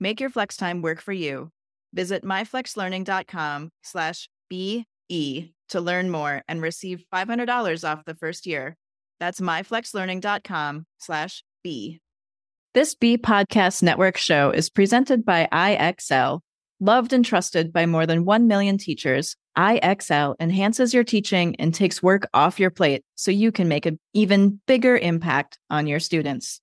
Make your flex time work for you. Visit myflexlearning.com slash BE to learn more and receive $500 off the first year. That's myflexlearning.com slash B. This B Podcast Network show is presented by IXL. Loved and trusted by more than 1 million teachers, IXL enhances your teaching and takes work off your plate so you can make an even bigger impact on your students.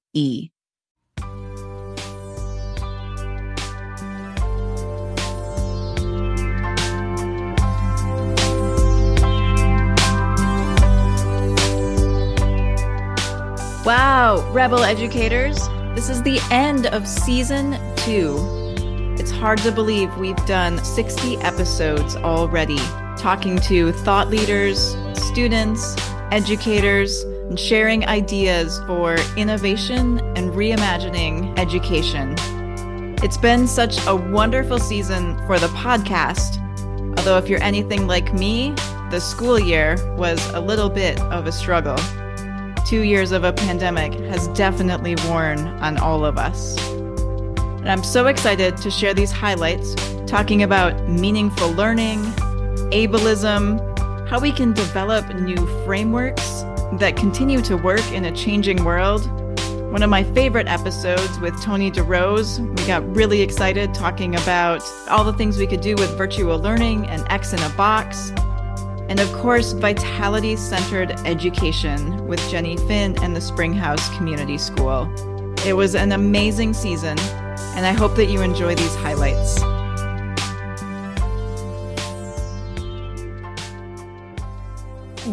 B-E. Wow, Rebel educators, this is the end of season two. It's hard to believe we've done 60 episodes already, talking to thought leaders, students, educators, and sharing ideas for innovation and reimagining education. It's been such a wonderful season for the podcast. Although, if you're anything like me, the school year was a little bit of a struggle. Two years of a pandemic has definitely worn on all of us. And I'm so excited to share these highlights, talking about meaningful learning, ableism, how we can develop new frameworks that continue to work in a changing world. One of my favorite episodes with Tony DeRose, we got really excited talking about all the things we could do with virtual learning and X in a box. And of course, vitality centered education with Jenny Finn and the Springhouse Community School. It was an amazing season, and I hope that you enjoy these highlights.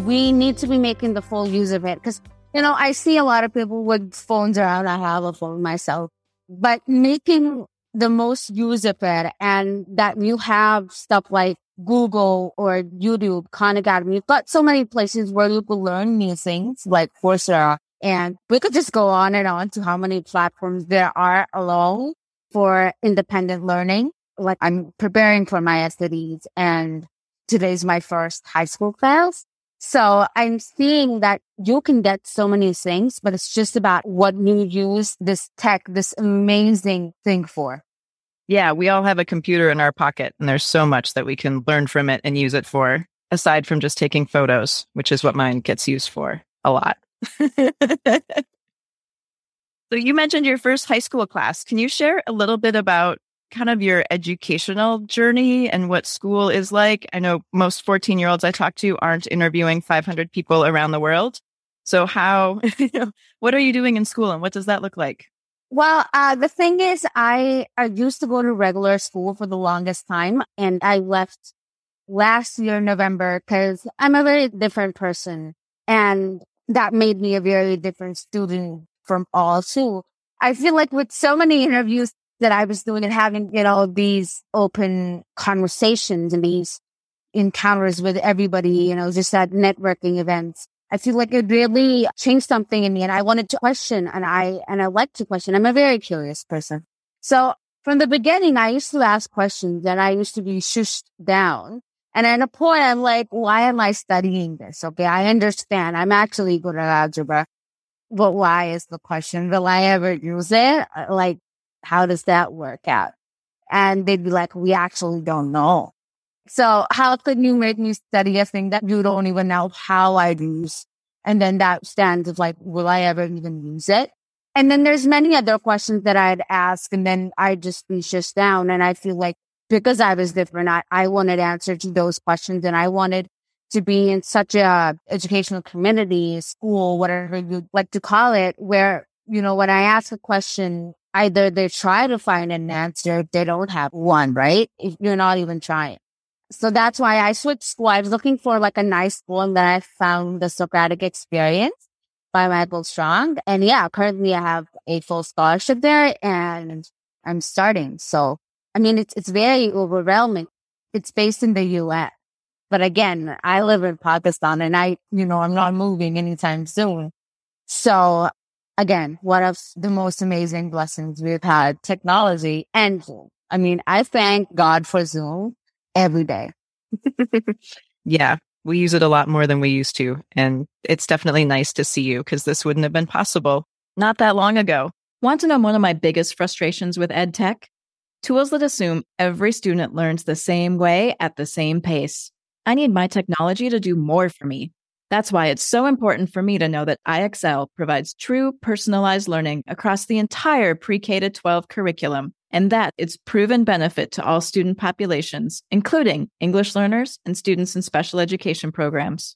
We need to be making the full use of it. Because you know i see a lot of people with phones around. I have a phone myself. But making the most use of it and that you have stuff like google or youtube khan academy you've got so many places where you can learn new things like coursera. And we could just go on and on to how many platforms there are alone for independent learning. Like i'm preparing for my SATs and today's my first high school class so I'm seeing that you can get so many things, but it's just about what you use this tech, this amazing thing for. Yeah, we all have a computer in our pocket and there's so much that we can learn from it and use it for, aside from just taking photos, which is what mine gets used for a lot. so you mentioned your first high school class. Can you share a little bit about kind of your educational journey and what school is like. I know most 14 year olds I talk to aren't interviewing 500 people around the world. So, how, what are you doing in school and what does that look like? Well, uh, the thing is, I, I used to go to regular school for the longest time and I left last year, November, because I'm a very different person and that made me a very different student from all So I feel like with so many interviews that I was doing and having, you know, these open conversations and these encounters with everybody, you know, just at networking events. I feel like it really changed something in me and I wanted to question and I, and I like to question. I'm a very curious person. So from the beginning, I used to ask questions and I used to be shushed down. And at a point, I'm like, why am I studying this? Okay. I understand. I'm actually good at algebra. But why is the question? Will I ever use it? Uh, like, how does that work out? And they'd be like, we actually don't know. So how could you make me study a thing that you don't even know how I use? And then that stands of like, will I ever even use it? And then there's many other questions that I'd ask and then I'd just be shut down. And I feel like because I was different, I, I wanted answer to those questions and I wanted to be in such a educational community, school, whatever you like to call it, where, you know, when I ask a question, either they try to find an answer, they don't have one, right? If you're not even trying. So that's why I switched school. I was looking for like a nice school and then I found the Socratic experience by Michael Strong. And yeah, currently I have a full scholarship there and I'm starting. So, I mean, it's, it's very overwhelming. It's based in the US. But again, I live in Pakistan and I, you know, I'm not moving anytime soon. So again, one of the most amazing blessings we've had technology and Zoom. I mean, I thank God for Zoom every day. yeah, we use it a lot more than we used to. And it's definitely nice to see you because this wouldn't have been possible not that long ago. Want to know one of my biggest frustrations with ed tech? Tools that assume every student learns the same way at the same pace. I need my technology to do more for me. That's why it's so important for me to know that IXL provides true personalized learning across the entire pre K to 12 curriculum, and that its proven benefit to all student populations, including English learners and students in special education programs.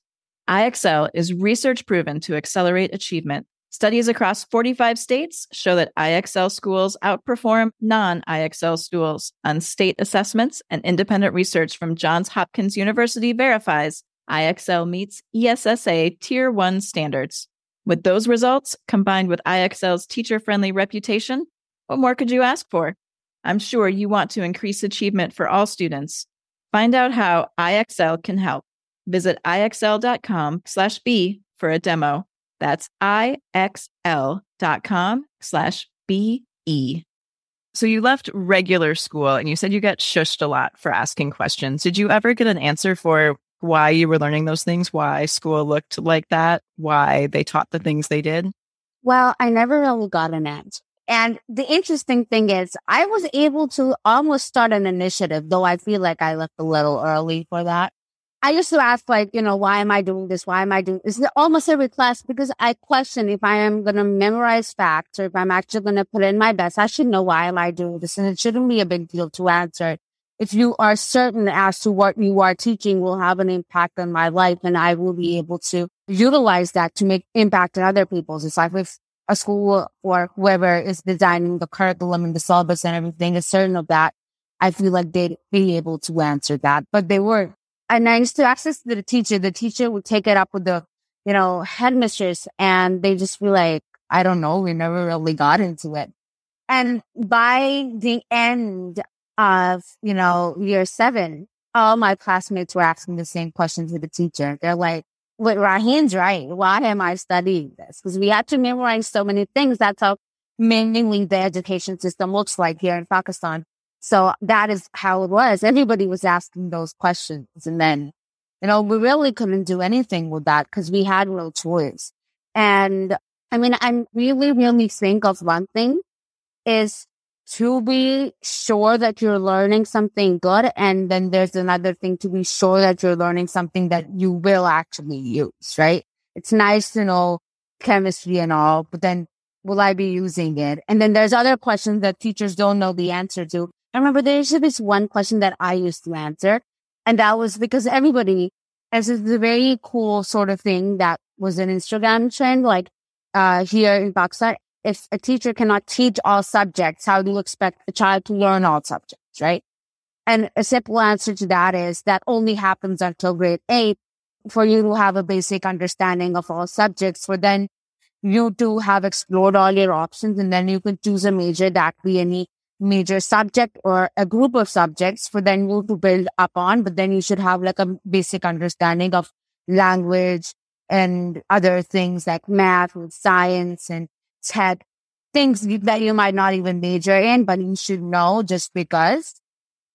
IXL is research proven to accelerate achievement Studies across 45 states show that IXL schools outperform non IXL schools on state assessments, and independent research from Johns Hopkins University verifies IXL meets ESSA Tier 1 standards. With those results, combined with IXL's teacher friendly reputation, what more could you ask for? I'm sure you want to increase achievement for all students. Find out how IXL can help. Visit ixl.com/b for a demo. That's ixl.com slash BE. So you left regular school and you said you got shushed a lot for asking questions. Did you ever get an answer for why you were learning those things, why school looked like that, why they taught the things they did? Well, I never really got an answer. And the interesting thing is, I was able to almost start an initiative, though I feel like I left a little early for that. I used to ask like, you know, why am I doing this? Why am I doing this? Almost every class because I question if I am going to memorize facts or if I'm actually going to put in my best. I should know why am I doing this? And it shouldn't be a big deal to answer. If you are certain as to what you are teaching will have an impact on my life and I will be able to utilize that to make impact on other people's. It's like if a school or whoever is designing the curriculum and the syllabus and everything is certain of that, I feel like they'd be able to answer that, but they weren't. and I used to ask this to the teacher. The teacher would take it up with the, you know, headmistress and they just be like, I don't know. We never really got into it. And by the end of, you know, year seven, all my classmates were asking the same question to the teacher. They're like, "What Raheen's right. Why am I studying this? Because we had to memorize so many things. That's how mainly the education system looks like here in Pakistan. So that is how it was. Everybody was asking those questions. And then, you know, we really couldn't do anything with that because we had no choice. And I mean, I'm really, really think of one thing is to be sure that you're learning something good. And then there's another thing to be sure that you're learning something that you will actually use, right? It's nice to know chemistry and all, but then will I be using it? And then there's other questions that teachers don't know the answer to. I remember be this one question that I used to answer. And that was because everybody, as is a very cool sort of thing that was an Instagram trend, like, uh, here in Pakistan, if a teacher cannot teach all subjects, how do you expect a child to learn all subjects, right? And a simple answer to that is that only happens until grade eight for you to have a basic understanding of all subjects for then you to have explored all your options and then you can choose a major that be any major subject or a group of subjects for then you to build up on, but then you should have like a basic understanding of language and other things like math and science and tech, things that you might not even major in, but you should know just because.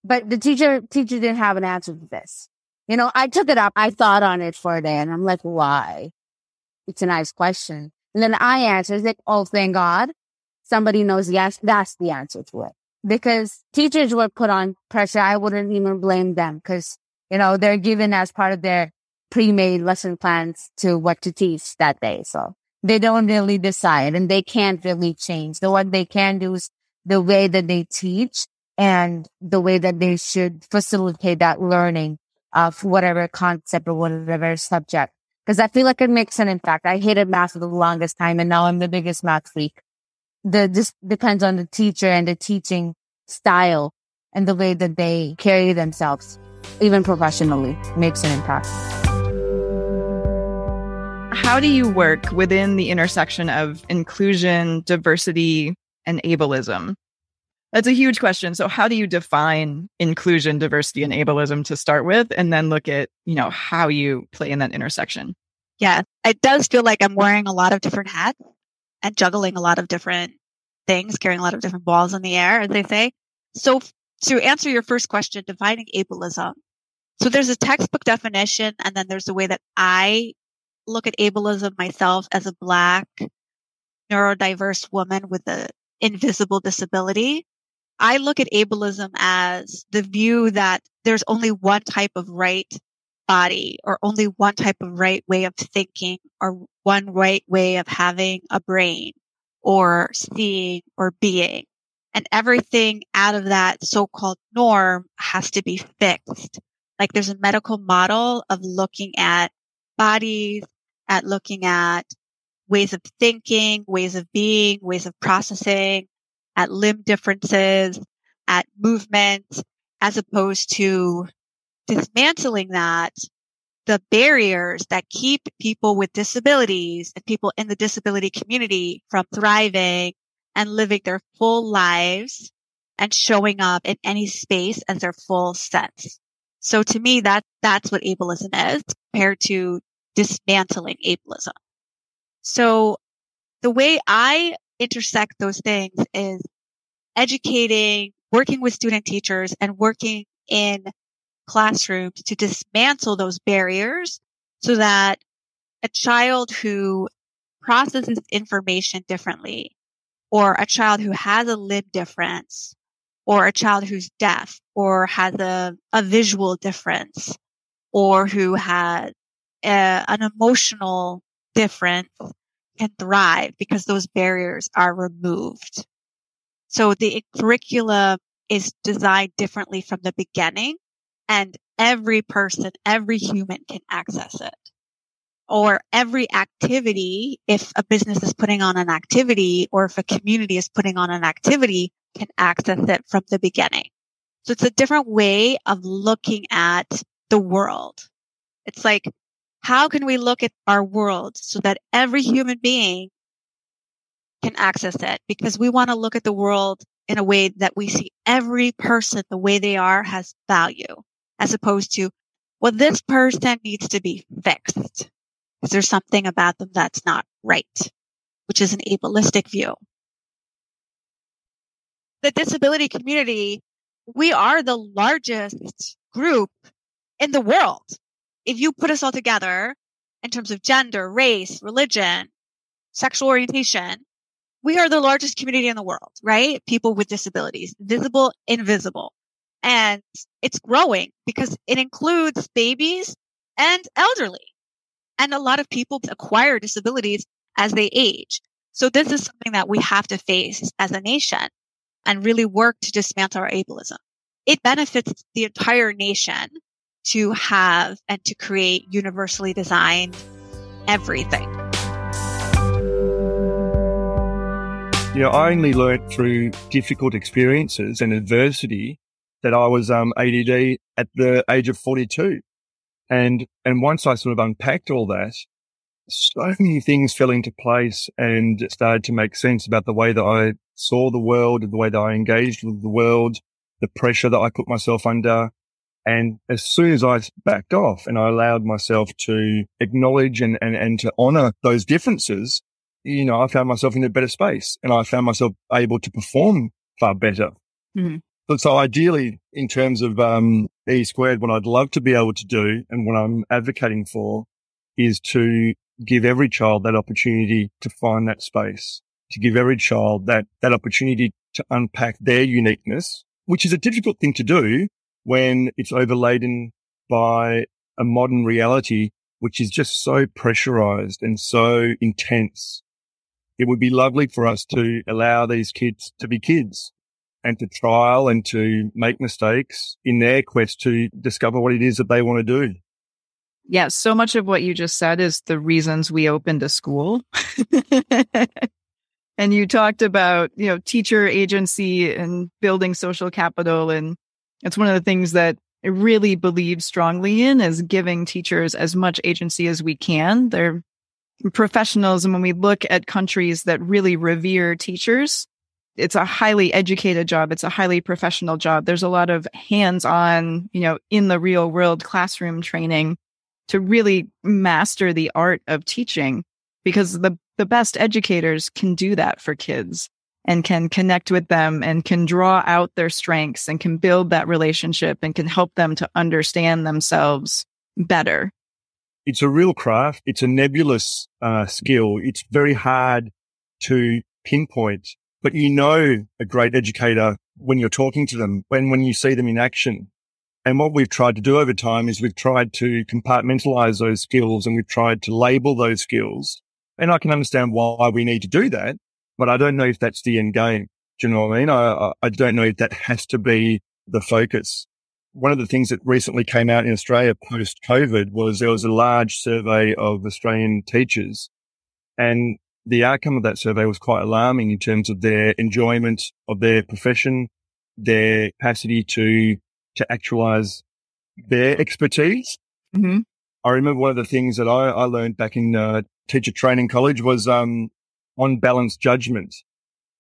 But the teacher, teacher didn't have an answer to this. You know, I took it up. I thought on it for a day and I'm like, why? It's a nice question. And then I answered like, oh, thank God somebody knows yes, that's the answer to it. Because teachers were put on pressure. I wouldn't even blame them because, you know, they're given as part of their pre-made lesson plans to what to teach that day. So they don't really decide and they can't really change. The what they can do is the way that they teach and the way that they should facilitate that learning of whatever concept or whatever subject. Cause I feel like it makes an impact. I hated math for the longest time and now I'm the biggest math freak. The, this depends on the teacher and the teaching style and the way that they carry themselves, even professionally, makes an impact. How do you work within the intersection of inclusion, diversity, and ableism? That's a huge question. So how do you define inclusion, diversity, and ableism to start with, and then look at, you know, how you play in that intersection? Yeah, it does feel like I'm wearing a lot of different hats and juggling a lot of different things, carrying a lot of different balls in the air, as they say. So to answer your first question, defining ableism. So there's a textbook definition, and then there's the way that I look at ableism myself as a black neurodiverse woman with an invisible disability. I look at ableism as the view that there's only one type of right body or only one type of right way of thinking or one right way of having a brain or seeing or being. And everything out of that so-called norm has to be fixed. Like there's a medical model of looking at bodies, at looking at ways of thinking, ways of being, ways of processing, at limb differences, at movement, as opposed to dismantling that, the barriers that keep people with disabilities and people in the disability community from thriving and living their full lives and showing up in any space as their full sense. So to me, that, that's what ableism is compared to dismantling ableism. So the way I intersect those things is educating, working with student teachers and working in classrooms to dismantle those barriers so that a child who processes information differently or a child who has a limb difference or a child who's deaf or has a, a visual difference or who has an emotional difference can thrive because those barriers are removed. So the curriculum is designed differently from the beginning and every person, every human can access it. Or every activity, if a business is putting on an activity or if a community is putting on an activity, can access it from the beginning. So it's a different way of looking at the world. It's like, how can we look at our world so that every mm. human being can access it? Because we want to look at the world in a way that we see every person the way they are has value as opposed to, well, this person needs to be fixed because there's something about them that's not right, which is an ableistic view. The disability community, we are the largest group in the world. If you put us all together in terms of gender, race, religion, sexual orientation, we are the largest community in the world, right? People with disabilities, visible, invisible and it's growing because it includes babies and elderly. And a lot of people acquire disabilities as they age. So this is something that we have to face as a nation and really work to dismantle our ableism. It benefits the entire nation to have and to create universally designed everything. You know, I only learned through difficult experiences and adversity that I was um, ADD at the age of 42. And, and once I sort of unpacked all that, so many things fell into place and started to make sense about the way that I saw the world, the way that I engaged with the world, the pressure that I put myself under. And as soon as I backed off and I allowed myself to acknowledge and, and, and to honor those differences, you know, I found myself in a better space and I found myself able to perform far better. Mm-hmm. But so ideally, in terms of um, E squared, what I'd love to be able to do and what I'm advocating for is to give every child that opportunity to find that space, to give every child that, that opportunity to unpack their uniqueness, which is a difficult thing to do when it's overladen by a modern reality which is just so pressurized and so intense. It would be lovely for us to allow these kids to be kids and to trial and to make mistakes in their quest to discover what it is that they want to do. Yeah, so much of what you just said is the reasons we opened a school. and you talked about, you know, teacher agency and building social capital and it's one of the things that I really believe strongly in is giving teachers as much agency as we can. They're professionals. And when we look at countries that really revere teachers, it's a highly educated job. It's a highly professional job. There's a lot of hands on, you know, in the real world classroom training to really master the art of teaching because the, the best educators can do that for kids and can connect with them and can draw out their strengths and can build that relationship and can help them to understand themselves better. It's a real craft. It's a nebulous uh, skill. It's very hard to pinpoint, but you know a great educator when you're talking to them, when, when you see them in action. And what we've tried to do over time is we've tried to compartmentalize those skills and we've tried to label those skills. And I can understand why we need to do that but I don't know if that's the end game. Do you know what I mean? I, I don't know if that has to be the focus. One of the things that recently came out in Australia post COVID was there was a large survey of Australian teachers and the outcome of that survey was quite alarming in terms of their enjoyment of their profession, their capacity to, to actualize their expertise. Mm-hmm. I remember one of the things that I, I learned back in uh, teacher training college was, um, on balance judgment.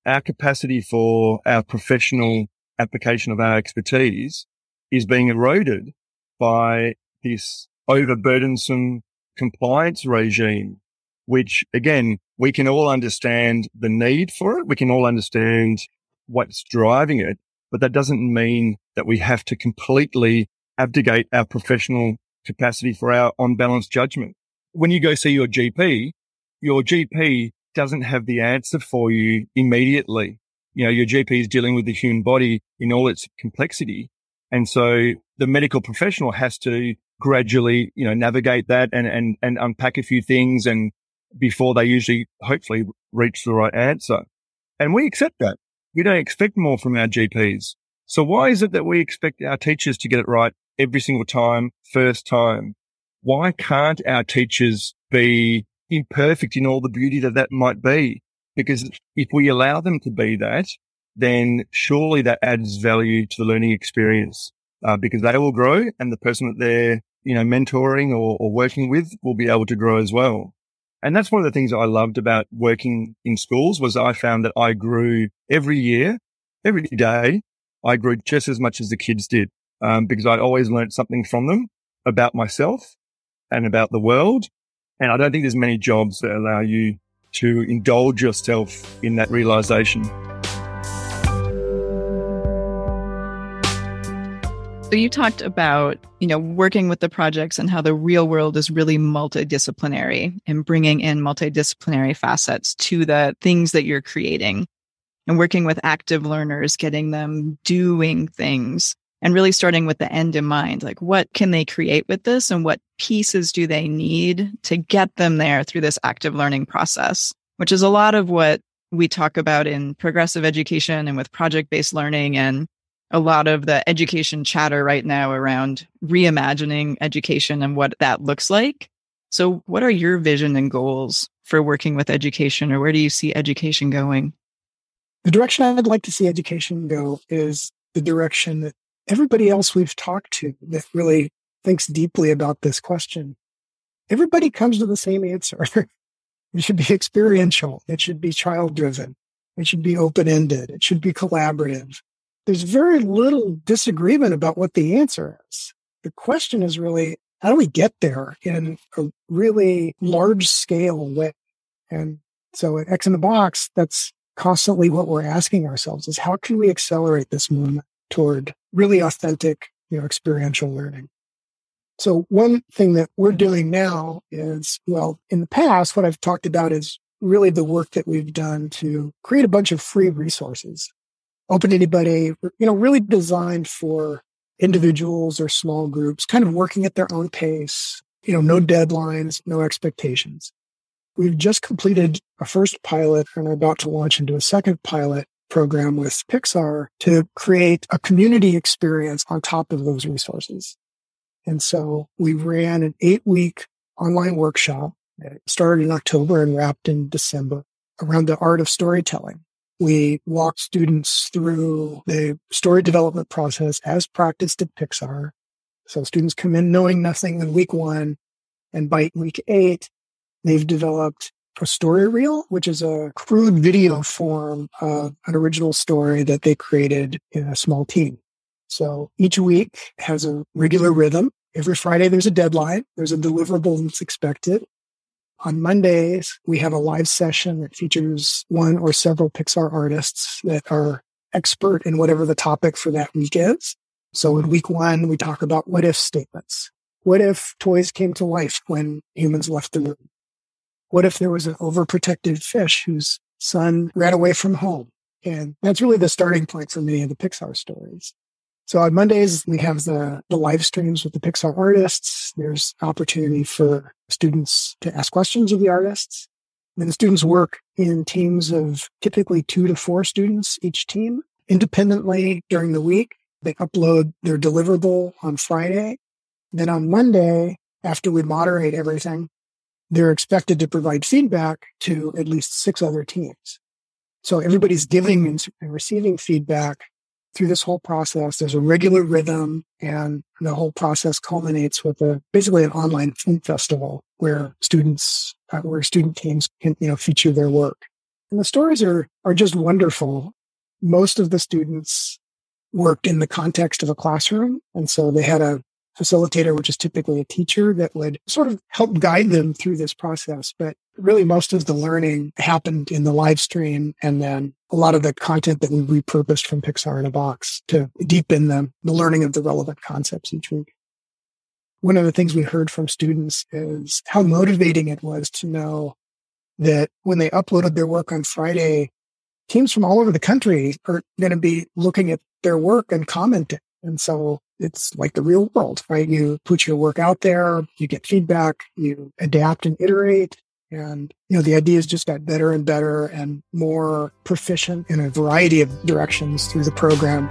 Our capacity for our professional application of our expertise is being eroded by this overburdensome compliance regime, which again, we can all understand the need for it. We can all understand what's driving it, but that doesn't mean that we have to completely abdicate our professional capacity for our on balance judgment. When you go see your GP, your GP doesn't have the answer for you immediately. You know, your GP is dealing with the human body in all its complexity. And so the medical professional has to gradually, you know, navigate that and, and, and unpack a few things and before they usually hopefully reach the right answer. And we accept that. We don't expect more from our GPs. So why is it that we expect our teachers to get it right every single time, first time? Why can't our teachers be imperfect in all the beauty that that might be. Because if we allow them to be that, then surely that adds value to the learning experience uh, because they will grow and the person that they're, you know, mentoring or, or working with will be able to grow as well. And that's one of the things I loved about working in schools was I found that I grew every year, every day. I grew just as much as the kids did, um, because I always learned something from them about myself and about the world and I don't think there's many jobs that allow you to indulge yourself in that realization. So you talked about, you know, working with the projects and how the real world is really multidisciplinary and bringing in multidisciplinary facets to the things that you're creating and working with active learners, getting them doing things and really starting with the end in mind. Like, what can they create with this and what pieces do they need to get them there through this active learning process, which is a lot of what we talk about in progressive education and with project based learning and a lot of the education chatter right now around reimagining education and what that looks like. So, what are your vision and goals for working with education, or where do you see education going? The direction I'd like to see education go is the direction that everybody else we've talked to that really thinks deeply about this question, everybody comes to the same answer. it should be experiential. It should be child driven. It should be open ended. It should be collaborative. There's very little disagreement about what the answer is. The question is really, how do we get there in a really large scale way? And so at X in the box, that's constantly what we're asking ourselves is how can we accelerate this movement toward really authentic, you know, experiential learning. So one thing that we're mm-hmm. doing now is, well, in the past, what I've talked about is really the work that we've done to create a bunch of free mm-hmm. resources, open to anybody, you know, really designed for individuals or small groups, kind of working at their own pace you know, no mm-hmm. deadlines, no expectations. We've just completed a first pilot and are about to launch into a second pilot program with Pixar to create a community experience on top of those resources. And so we ran an eight week online workshop that started in October and wrapped in December around the art of storytelling. We walked students through the story development process as practiced at Pixar. So students come in knowing nothing in week one and by week eight, they've developed a story reel, which is a crude video form of mm-hmm. an original story that they created in a small team. So each week has a regular rhythm. Every Friday, there's a deadline. There's a deliverable that's expected. On Mondays, we have a live session that features one or several Pixar artists that are expert in whatever the topic for that week is. So in week one, we talk about what if statements. What if toys came to life when humans left the room? What if there was an overprotected fish whose son ran away from home? And that's really the starting point for many of the Pixar stories. So on Mondays, we have the, the live streams with the Pixar artists. There's opportunity for students to ask questions of the artists. And the students work in teams of typically two to four students each team independently during the week. They upload their deliverable on Friday. Then on Monday, after we moderate everything, they're expected to provide feedback to at least six other teams. So everybody's giving and receiving feedback through this whole process. There's a regular rhythm and the whole process culminates with a basically an online film festival where students, uh, where student teams can, you know, feature their work. And the stories are, are just wonderful. Most of the students worked in the context of a classroom. And so they had a facilitator, which is typically a teacher that would sort of help guide them through this process. But really most of the learning happened in the live stream and then a lot of the content that we repurposed from Pixar in a box to deepen the, the learning of the relevant concepts each week. One of the things we heard from students is how motivating it was to know that when they uploaded their work on Friday, teams from all over the country are going to be looking at their work and commenting. And so it's like the real world, right? You put your work out there, you get feedback, you adapt and iterate. And, you know, the ideas just got better and better and more proficient in a variety of directions through the program.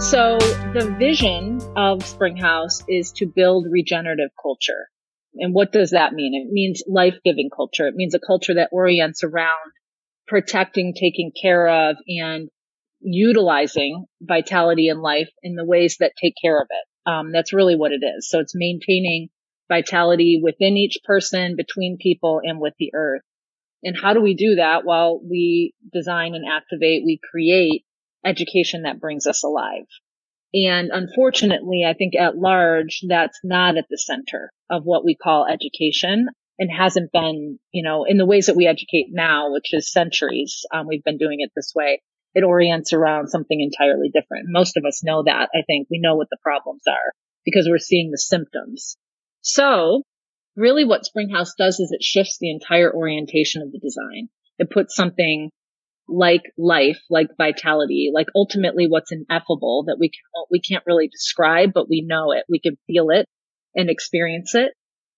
So the vision of Springhouse is to build regenerative culture. And what does that mean? It means life-giving culture. It means a culture that orients around protecting, taking care of, and utilizing vitality in life in the ways that take care of it. Um, that's really what it is. So it's maintaining vitality within each person, between people, and with the earth. And how do we do that? Well, we design and activate, we create education that brings us alive. And unfortunately, I think at large, that's not at the center of what we call education and hasn't been, you know, in the ways that we educate now, which is centuries. Um, we've been doing it this way. It orients around something entirely different. Most of us know that. I think we know what the problems are because we're seeing the symptoms. So really what Springhouse does is it shifts the entire orientation of the design. It puts something like life, like vitality, like ultimately what's ineffable that we can, we can't really describe, but we know it. We can feel it and experience it.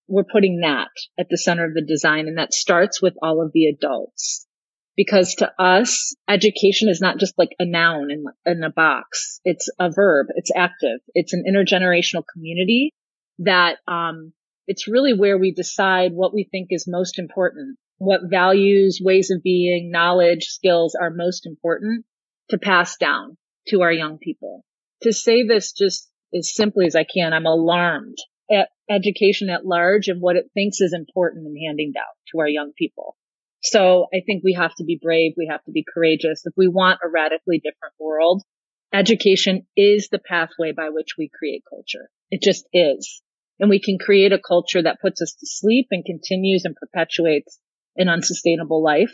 We're putting that at the center of the design and that starts with all of the adults. Because to us, education is not just like a noun in, in a box. It's a verb. It's active. It's an intergenerational community that um, it's really where we decide what we think is most important, what values, ways of being, knowledge, skills are most important to pass down to our young people. To say this just as simply as I can, I'm alarmed at education at large and what it thinks is important in handing down to our young people. So I think we have to be brave. We have to be courageous. If we want a radically different world, education is the pathway by which we create culture. It just is and we can create a culture that puts us to sleep and continues and perpetuates an unsustainable life.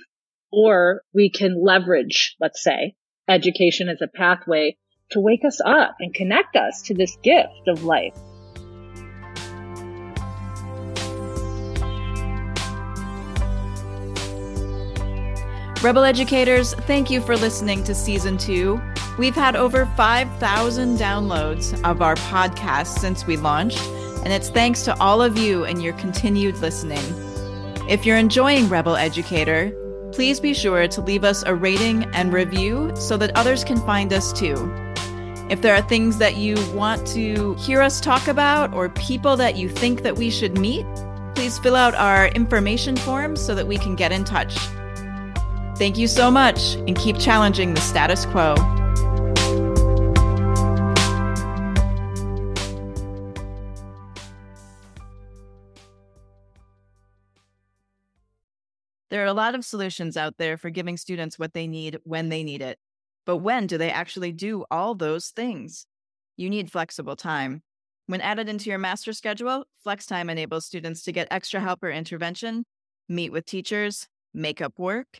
Or we can leverage, let's say, education as a pathway to wake us up and connect us to this gift of life. Rebel educators, thank you for listening to season two. We've had over 5,000 downloads of our podcast since we launched and it's thanks to all of you and your continued listening. If you're enjoying Rebel Educator, please be sure to leave us a rating and review so that others can find us too. If there are things that you want to hear us talk about or people that you think that we should meet, please fill out our information form so that we can get in touch. Thank you so much and keep challenging the status quo. There are a lot of solutions out there for giving students what they need when they need it. But when do they actually do all those things? You need flexible time. When added into your master schedule, flex time enables students to get extra help or intervention, meet with teachers, make up work,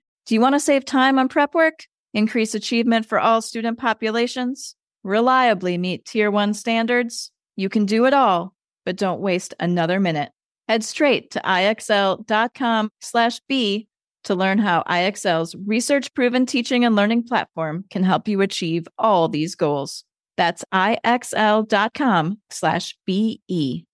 Do you want to save time on prep work? Increase achievement for all student populations? Reliably meet Tier 1 standards? You can do it all, but don't waste another minute. Head straight to ixl.com slash B to learn how IXL's research proven teaching and learning platform can help you achieve all these goals. That's ixl.com slash BE.